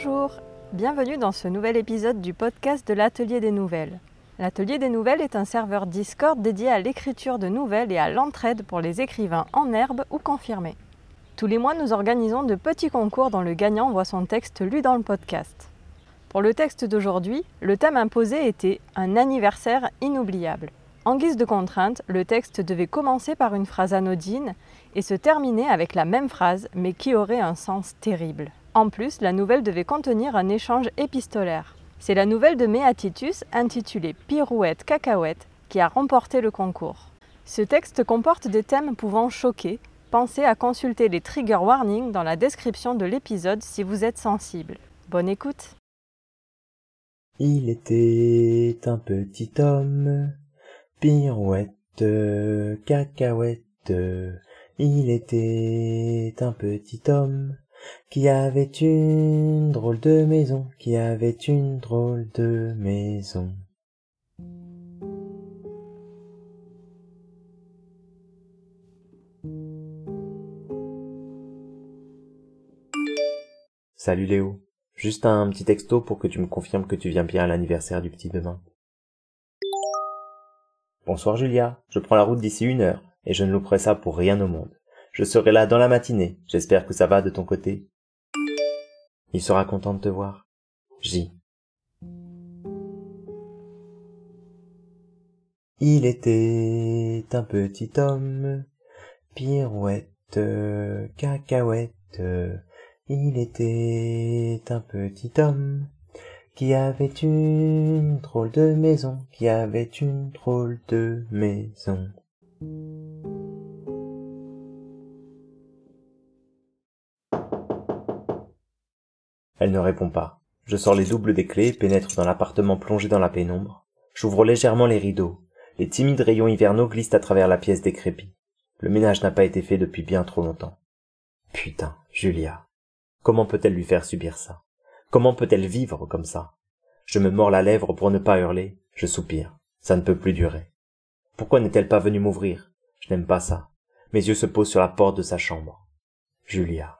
Bonjour, bienvenue dans ce nouvel épisode du podcast de l'Atelier des Nouvelles. L'Atelier des Nouvelles est un serveur Discord dédié à l'écriture de nouvelles et à l'entraide pour les écrivains en herbe ou confirmés. Tous les mois, nous organisons de petits concours dont le gagnant voit son texte lu dans le podcast. Pour le texte d'aujourd'hui, le thème imposé était un anniversaire inoubliable. En guise de contrainte, le texte devait commencer par une phrase anodine et se terminer avec la même phrase, mais qui aurait un sens terrible. En plus, la nouvelle devait contenir un échange épistolaire. C'est la nouvelle de Méatitus intitulée Pirouette cacahuète qui a remporté le concours. Ce texte comporte des thèmes pouvant choquer. Pensez à consulter les trigger warnings dans la description de l'épisode si vous êtes sensible. Bonne écoute. Il était un petit homme, pirouette, cacahuète. Il était un petit homme, qui avait une drôle de maison, qui avait une drôle de maison. Salut Léo. Juste un petit texto pour que tu me confirmes que tu viens bien à l'anniversaire du petit demain. Bonsoir Julia. Je prends la route d'ici une heure, et je ne louperai ça pour rien au monde. Je serai là dans la matinée. J'espère que ça va de ton côté. Il sera content de te voir. J. Il était un petit homme, pirouette, cacahuète. Il était un petit homme qui avait une drôle de maison, qui avait une drôle de maison. Elle ne répond pas. Je sors les doubles des clés, pénètre dans l'appartement plongé dans la pénombre. J'ouvre légèrement les rideaux. Les timides rayons hivernaux glissent à travers la pièce décrépie. Le ménage n'a pas été fait depuis bien trop longtemps. Putain, Julia. Comment peut-elle lui faire subir ça? Comment peut-elle vivre comme ça? Je me mords la lèvre pour ne pas hurler. Je soupire. Ça ne peut plus durer. Pourquoi n'est-elle pas venue m'ouvrir? Je n'aime pas ça. Mes yeux se posent sur la porte de sa chambre. Julia.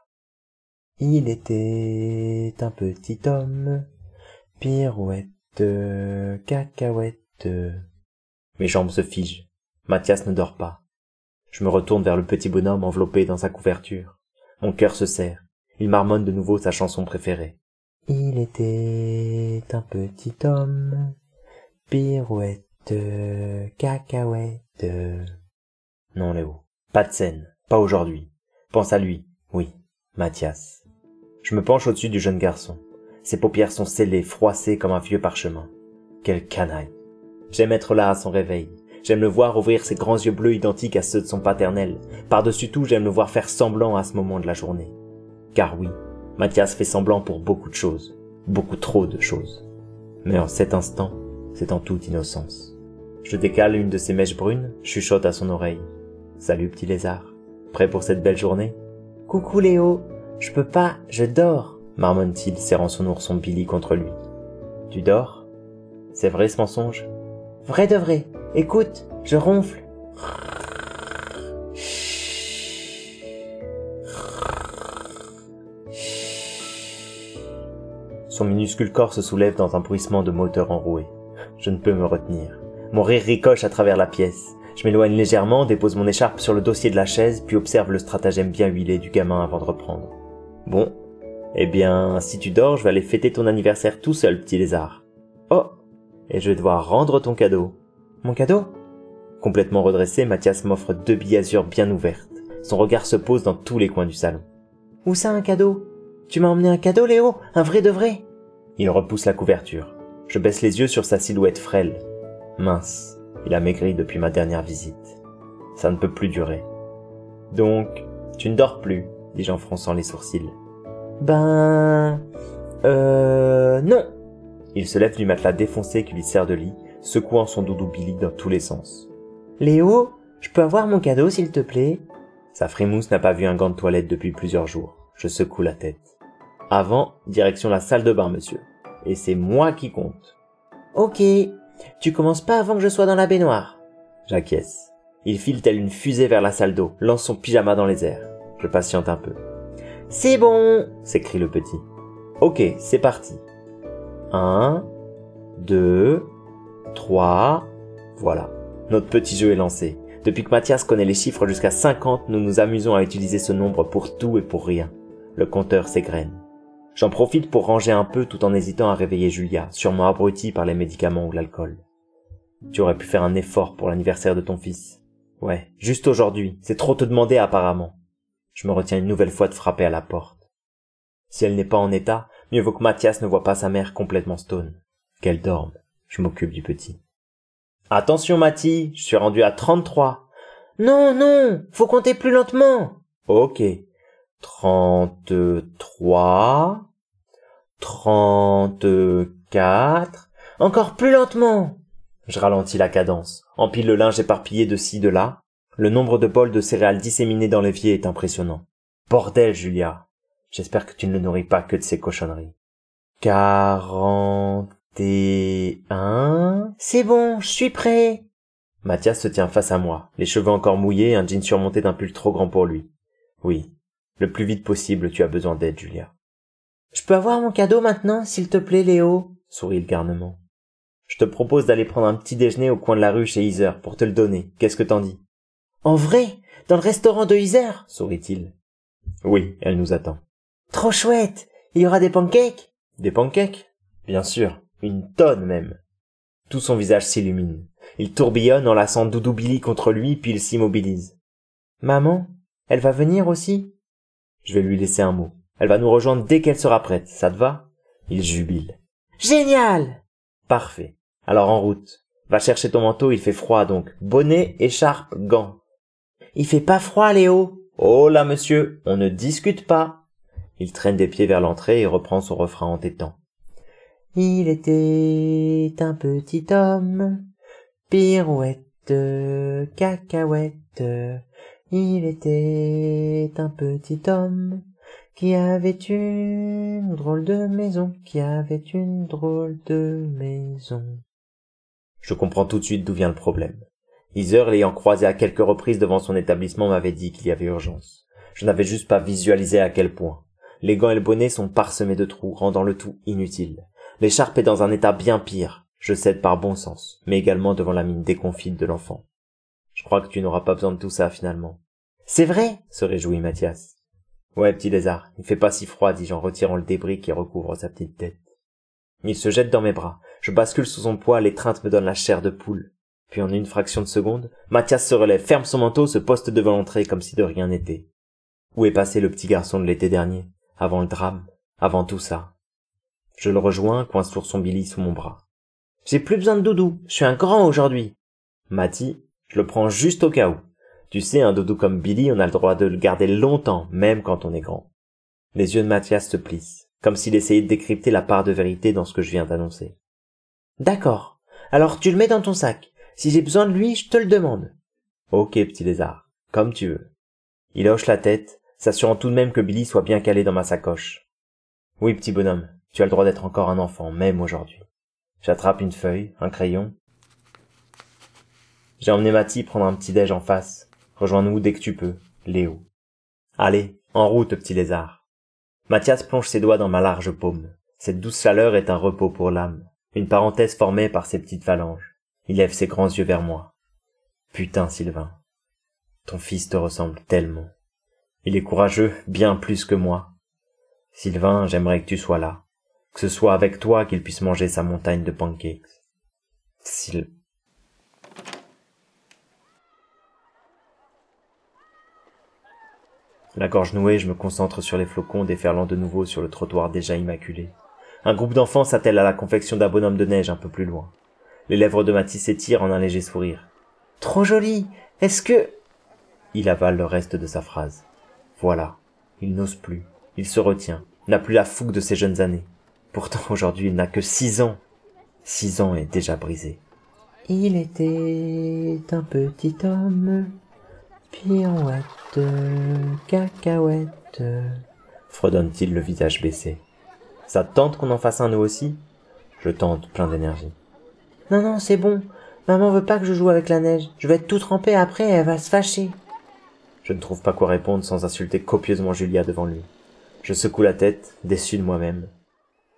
Il était un petit homme, pirouette, cacahuète. Mes jambes se figent. Mathias ne dort pas. Je me retourne vers le petit bonhomme enveloppé dans sa couverture. Mon cœur se serre. Il marmonne de nouveau sa chanson préférée. Il était un petit homme, pirouette, cacahuète. Non, Léo. Pas de scène. Pas aujourd'hui. Pense à lui. Oui. Mathias. Je me penche au-dessus du jeune garçon. Ses paupières sont scellées, froissées comme un vieux parchemin. Quel canaille. J'aime être là à son réveil. J'aime le voir ouvrir ses grands yeux bleus identiques à ceux de son paternel. Par-dessus tout, j'aime le voir faire semblant à ce moment de la journée. Car oui, Mathias fait semblant pour beaucoup de choses. Beaucoup trop de choses. Mais en cet instant, c'est en toute innocence. Je décale une de ses mèches brunes, chuchote à son oreille. Salut petit lézard. Prêt pour cette belle journée? Coucou Léo, je peux pas, je dors, marmonne-t-il, serrant son ourson Billy contre lui. Tu dors? C'est vrai ce mensonge? Vrai de vrai. Écoute, je ronfle. Son minuscule corps se soulève dans un bruissement de moteur enroué. Je ne peux me retenir. Mon rire ricoche à travers la pièce. Je m'éloigne légèrement, dépose mon écharpe sur le dossier de la chaise, puis observe le stratagème bien huilé du gamin avant de reprendre. Bon. Eh bien, si tu dors, je vais aller fêter ton anniversaire tout seul, petit lézard. Oh. Et je vais devoir rendre ton cadeau. Mon cadeau? Complètement redressé, Mathias m'offre deux billes bien ouvertes. Son regard se pose dans tous les coins du salon. Où ça un cadeau? Tu m'as emmené un cadeau, Léo? Un vrai de vrai? Il repousse la couverture. Je baisse les yeux sur sa silhouette frêle. Mince. Il a maigri depuis ma dernière visite. Ça ne peut plus durer. Donc, tu ne dors plus, dis-je en fronçant les sourcils. Ben... Euh... Non. Il se lève du matelas défoncé qui lui sert de lit, secouant son doudou Billy dans tous les sens. Léo, je peux avoir mon cadeau s'il te plaît? Sa frimousse n'a pas vu un gant de toilette depuis plusieurs jours. Je secoue la tête. Avant, direction la salle de bain, monsieur. Et c'est moi qui compte. Ok. Tu commences pas avant que je sois dans la baignoire. J'acquiesce. Il file telle une fusée vers la salle d'eau, lance son pyjama dans les airs. Je patiente un peu. C'est bon s'écrie le petit. Ok, c'est parti. 1, 2, 3, voilà. Notre petit jeu est lancé. Depuis que Mathias connaît les chiffres jusqu'à 50, nous nous amusons à utiliser ce nombre pour tout et pour rien. Le compteur s'égrène. J'en profite pour ranger un peu tout en hésitant à réveiller Julia, sûrement abrutie par les médicaments ou l'alcool. Tu aurais pu faire un effort pour l'anniversaire de ton fils. Ouais, juste aujourd'hui, c'est trop te demander apparemment. Je me retiens une nouvelle fois de frapper à la porte. Si elle n'est pas en état, mieux vaut que Mathias ne voit pas sa mère complètement stone. Qu'elle dorme. Je m'occupe du petit. Attention, Mathie, je suis rendu à 33. Non, non, faut compter plus lentement. Ok. 33, 34, encore plus lentement. Je ralentis la cadence, empile le linge éparpillé de ci, de là. Le nombre de bols de céréales disséminés dans l'évier est impressionnant. Bordel, Julia. J'espère que tu ne le nourris pas que de ces cochonneries. Quarante et un. C'est bon, je suis prêt. Mathias se tient face à moi, les cheveux encore mouillés, un jean surmonté d'un pull trop grand pour lui. Oui, le plus vite possible, tu as besoin d'aide, Julia. Je peux avoir mon cadeau maintenant, s'il te plaît, Léo? sourit le garnement. Je te propose d'aller prendre un petit déjeuner au coin de la rue chez Iser pour te le donner. Qu'est-ce que t'en dis? En vrai Dans le restaurant de Iser sourit-il. Oui, elle nous attend. Trop chouette Il y aura des pancakes? Des pancakes? Bien sûr, une tonne même. Tout son visage s'illumine. Il tourbillonne en lassant Doudou Billy contre lui, puis il s'immobilise. Maman, elle va venir aussi? Je vais lui laisser un mot. Elle va nous rejoindre dès qu'elle sera prête. Ça te va? Il jubile. Génial Parfait. Alors en route. Va chercher ton manteau, il fait froid donc. Bonnet, écharpe, gants. Il fait pas froid, Léo. Oh là, monsieur, on ne discute pas. Il traîne des pieds vers l'entrée et reprend son refrain entêtant. Il était un petit homme, pirouette, cacahuète. Il était un petit homme qui avait une drôle de maison, qui avait une drôle de maison. Je comprends tout de suite d'où vient le problème. Iser, l'ayant croisé à quelques reprises devant son établissement, m'avait dit qu'il y avait urgence. Je n'avais juste pas visualisé à quel point. Les gants et le bonnet sont parsemés de trous, rendant le tout inutile. L'écharpe est dans un état bien pire. Je cède par bon sens, mais également devant la mine déconfite de l'enfant. Je crois que tu n'auras pas besoin de tout ça finalement. C'est vrai se réjouit Mathias. Ouais, petit lézard, il fait pas si froid, dis-je en retirant le débris qui recouvre sa petite tête. Il se jette dans mes bras. Je bascule sous son poids, l'étreinte me donne la chair de poule. Puis en une fraction de seconde, Mathias se relève, ferme son manteau, se poste devant l'entrée comme si de rien n'était. Où est passé le petit garçon de l'été dernier? Avant le drame? Avant tout ça? Je le rejoins, coince son Billy sous mon bras. J'ai plus besoin de doudou, je suis un grand aujourd'hui. Mati, je le prends juste au cas où. Tu sais, un doudou comme Billy, on a le droit de le garder longtemps, même quand on est grand. Les yeux de Mathias se plissent, comme s'il essayait de décrypter la part de vérité dans ce que je viens d'annoncer. D'accord. Alors tu le mets dans ton sac. Si j'ai besoin de lui, je te le demande. Ok, petit lézard. Comme tu veux. Il hoche la tête, s'assurant tout de même que Billy soit bien calé dans ma sacoche. Oui, petit bonhomme, tu as le droit d'être encore un enfant, même aujourd'hui. J'attrape une feuille, un crayon. J'ai emmené Mathie prendre un petit déj en face. Rejoins-nous dès que tu peux, Léo. Allez, en route, petit lézard. Mathias plonge ses doigts dans ma large paume. Cette douce chaleur est un repos pour l'âme, une parenthèse formée par ses petites phalanges. Il lève ses grands yeux vers moi. Putain, Sylvain. Ton fils te ressemble tellement. Il est courageux, bien plus que moi. Sylvain, j'aimerais que tu sois là. Que ce soit avec toi qu'il puisse manger sa montagne de pancakes. Syl... La gorge nouée, je me concentre sur les flocons déferlant de nouveau sur le trottoir déjà immaculé. Un groupe d'enfants s'attelle à la confection d'un bonhomme de neige un peu plus loin. Les lèvres de Matisse s'étirent en un léger sourire. Trop joli. Est-ce que... Il avale le reste de sa phrase. Voilà. Il n'ose plus. Il se retient. N'a plus la fougue de ses jeunes années. Pourtant aujourd'hui il n'a que six ans. Six ans est déjà brisé. Il était un petit homme, pirouette, cacahuète. Fredonne-t-il le visage baissé. Ça tente qu'on en fasse un nous aussi? Je tente, plein d'énergie. Non, non, c'est bon. Maman veut pas que je joue avec la neige. Je vais être tout trempé après et elle va se fâcher. Je ne trouve pas quoi répondre sans insulter copieusement Julia devant lui. Je secoue la tête, déçu de moi-même.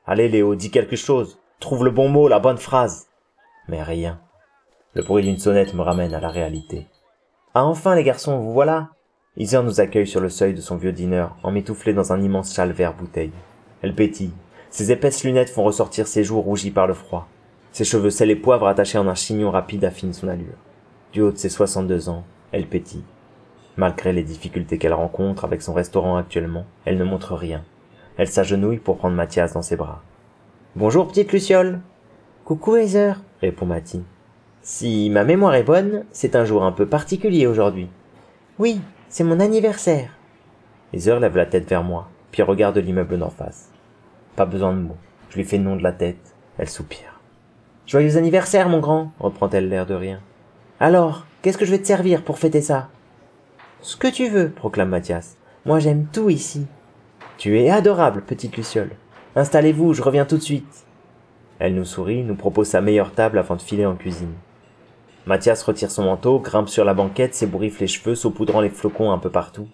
Allez Léo, dis quelque chose. Trouve le bon mot, la bonne phrase. Mais rien. Le bruit d'une sonnette me ramène à la réalité. Ah enfin les garçons, vous voilà Iser nous accueille sur le seuil de son vieux dîner, emmitouflé dans un immense châle vert bouteille. Elle pétille. Ses épaisses lunettes font ressortir ses joues rougies par le froid. Ses cheveux sel et poivre attachés en un chignon rapide affinent son allure. Du haut de ses 62 ans, elle pétille. Malgré les difficultés qu'elle rencontre avec son restaurant actuellement, elle ne montre rien. Elle s'agenouille pour prendre Mathias dans ses bras. Bonjour petite Luciole. Coucou Heather, répond Mathy. Si ma mémoire est bonne, c'est un jour un peu particulier aujourd'hui. Oui, c'est mon anniversaire. Heather lève la tête vers moi, puis regarde l'immeuble d'en face. Pas besoin de mots. Je lui fais le nom de la tête. Elle soupire. Joyeux anniversaire, mon grand, reprend-elle l'air de rien. Alors, qu'est-ce que je vais te servir pour fêter ça? Ce que tu veux, proclame Mathias. Moi j'aime tout ici. Tu es adorable, petite Luciole. Installez-vous, je reviens tout de suite. Elle nous sourit, nous propose sa meilleure table afin de filer en cuisine. Mathias retire son manteau, grimpe sur la banquette, s'ébouriffe les cheveux, saupoudrant les flocons un peu partout.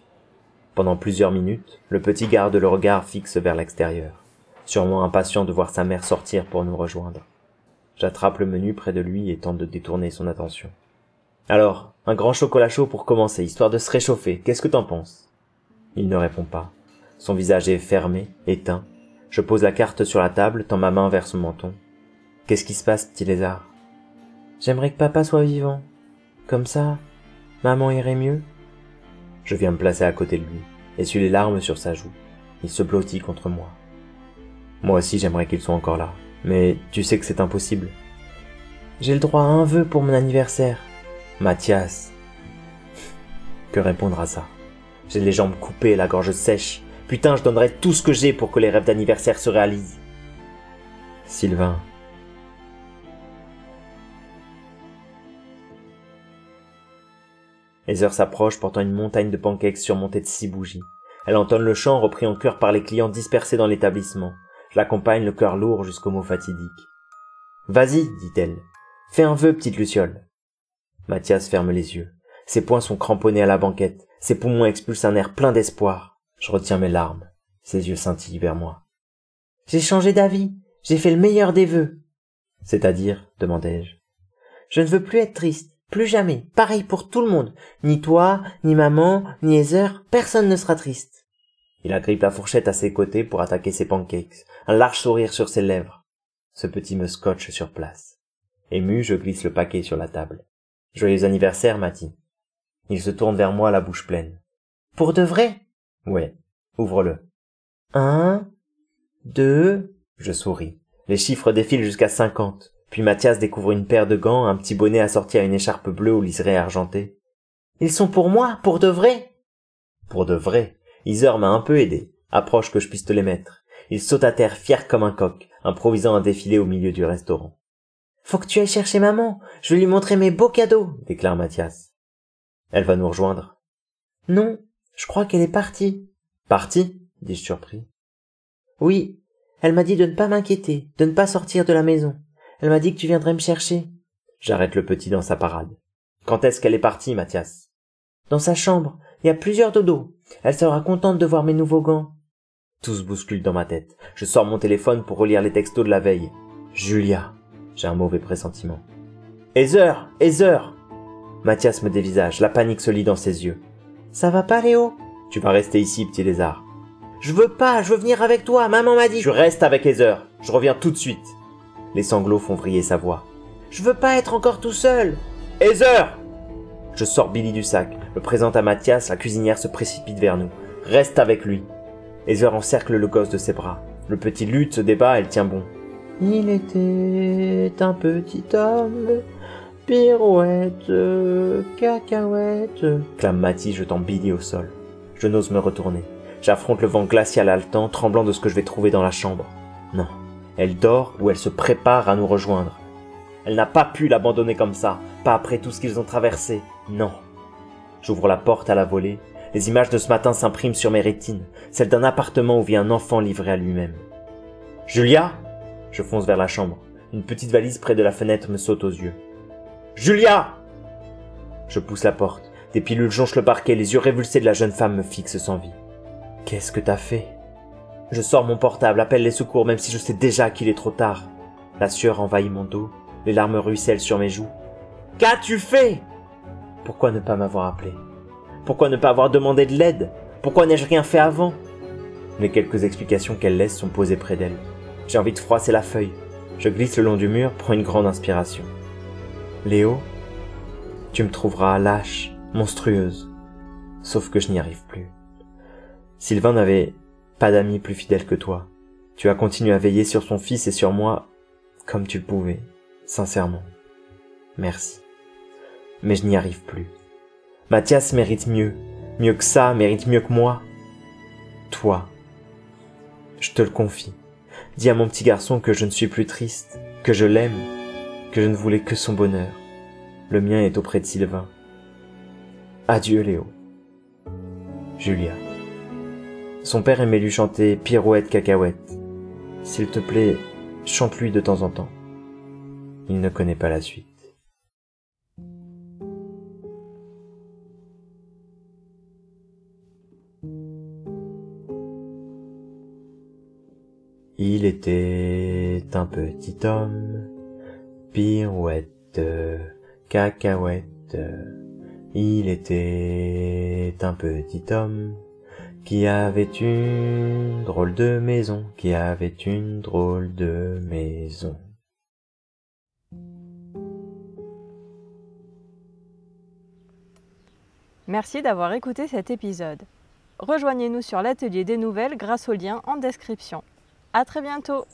Pendant plusieurs minutes, le petit garde le regard fixe vers l'extérieur, sûrement impatient de voir sa mère sortir pour nous rejoindre. J'attrape le menu près de lui et tente de détourner son attention. Alors, un grand chocolat chaud pour commencer, histoire de se réchauffer, qu'est-ce que t'en penses? Il ne répond pas. Son visage est fermé, éteint. Je pose la carte sur la table, tends ma main vers son menton. Qu'est-ce qui se passe, petit lézard? J'aimerais que papa soit vivant. Comme ça, maman irait mieux? Je viens me placer à côté de lui, essuie les larmes sur sa joue. Il se blottit contre moi. Moi aussi j'aimerais qu'il soit encore là, mais tu sais que c'est impossible. J'ai le droit à un vœu pour mon anniversaire. Mathias. Que répondre à ça? J'ai les jambes coupées, la gorge sèche. Putain, je donnerais tout ce que j'ai pour que les rêves d'anniversaire se réalisent. Sylvain. Les heures s'approchent portant une montagne de pancakes surmontée de six bougies. Elle entonne le chant repris en chœur par les clients dispersés dans l'établissement. L'accompagne le cœur lourd jusqu'au mot fatidique. Vas-y, dit-elle. Fais un vœu, petite Luciole. Mathias ferme les yeux. Ses poings sont cramponnés à la banquette. Ses poumons expulsent un air plein d'espoir. Je retiens mes larmes. Ses yeux scintillent vers moi. J'ai changé d'avis. J'ai fait le meilleur des vœux. C'est-à-dire, demandai-je. Je ne veux plus être triste. Plus jamais. Pareil pour tout le monde. Ni toi, ni maman, ni Heather. Personne ne sera triste. Il agrippe la fourchette à ses côtés pour attaquer ses pancakes. Un large sourire sur ses lèvres. Ce petit me scotche sur place. Ému, je glisse le paquet sur la table. Joyeux anniversaire, Matty. Il se tourne vers moi la bouche pleine. Pour de vrai? Ouais, ouvre-le. Un, deux, je souris. Les chiffres défilent jusqu'à cinquante. Puis Mathias découvre une paire de gants, un petit bonnet assorti à une écharpe bleue au liseré argenté. Ils sont pour moi, pour de vrai? Pour de vrai. Iser m'a un peu aidé. Approche que je puisse te les mettre. Il saute à terre fier comme un coq, improvisant un défilé au milieu du restaurant. Faut que tu ailles chercher maman. Je vais lui montrer mes beaux cadeaux, déclare Mathias. Elle va nous rejoindre. Non, je crois qu'elle est partie. Partie? dis-je surpris. Oui, elle m'a dit de ne pas m'inquiéter, de ne pas sortir de la maison. Elle m'a dit que tu viendrais me chercher. J'arrête le petit dans sa parade. Quand est-ce qu'elle est partie, Mathias? Dans sa chambre. Il y a plusieurs dodos. Elle sera contente de voir mes nouveaux gants. Tout se bouscule dans ma tête. Je sors mon téléphone pour relire les textos de la veille. Julia. J'ai un mauvais pressentiment. Heather Heather Mathias me dévisage. La panique se lit dans ses yeux. Ça va pas, Léo? Tu vas rester ici, petit lézard. Je veux pas, je veux venir avec toi, maman m'a dit. Je reste avec Heather. Je reviens tout de suite. Les sanglots font vriller sa voix. Je veux pas être encore tout seul. Heather Je sors Billy du sac, le présente à Mathias, la cuisinière se précipite vers nous. Reste avec lui. Heather encercle le gosse de ses bras. Le petit lutte, se débat, elle tient bon. Il était un petit homme Pirouette, cacahuète, clame Matty jetant Billy au sol. Je n'ose me retourner. J'affronte le vent glacial haletant, tremblant de ce que je vais trouver dans la chambre. Non. Elle dort ou elle se prépare à nous rejoindre. Elle n'a pas pu l'abandonner comme ça, pas après tout ce qu'ils ont traversé. Non. J'ouvre la porte à la volée. Les images de ce matin s'impriment sur mes rétines, celles d'un appartement où vit un enfant livré à lui-même. Julia Je fonce vers la chambre. Une petite valise près de la fenêtre me saute aux yeux. Julia Je pousse la porte. Des pilules jonchent le parquet, les yeux révulsés de la jeune femme me fixent sans vie. Qu'est-ce que t'as fait? Je sors mon portable, appelle les secours, même si je sais déjà qu'il est trop tard. La sueur envahit mon dos, les larmes ruissellent sur mes joues. Qu'as-tu fait? Pourquoi ne pas m'avoir appelé? Pourquoi ne pas avoir demandé de l'aide? Pourquoi n'ai-je rien fait avant? Les quelques explications qu'elle laisse sont posées près d'elle. J'ai envie de froisser la feuille. Je glisse le long du mur, prends une grande inspiration. Léo, tu me trouveras lâche, monstrueuse. Sauf que je n'y arrive plus. Sylvain n'avait pas d'amis plus fidèles que toi. Tu as continué à veiller sur son fils et sur moi comme tu pouvais, sincèrement. Merci. Mais je n'y arrive plus. Mathias mérite mieux, mieux que ça, mérite mieux que moi. Toi, je te le confie. Dis à mon petit garçon que je ne suis plus triste, que je l'aime, que je ne voulais que son bonheur. Le mien est auprès de Sylvain. Adieu Léo. Julia. Son père aimait lui chanter pirouette cacahuète. S'il te plaît, chante-lui de temps en temps. Il ne connaît pas la suite. Il était un petit homme, pirouette, cacahuète. Il était un petit homme, qui avait une drôle de maison, qui avait une drôle de maison. Merci d'avoir écouté cet épisode. Rejoignez-nous sur l'atelier des nouvelles grâce au lien en description. À très bientôt!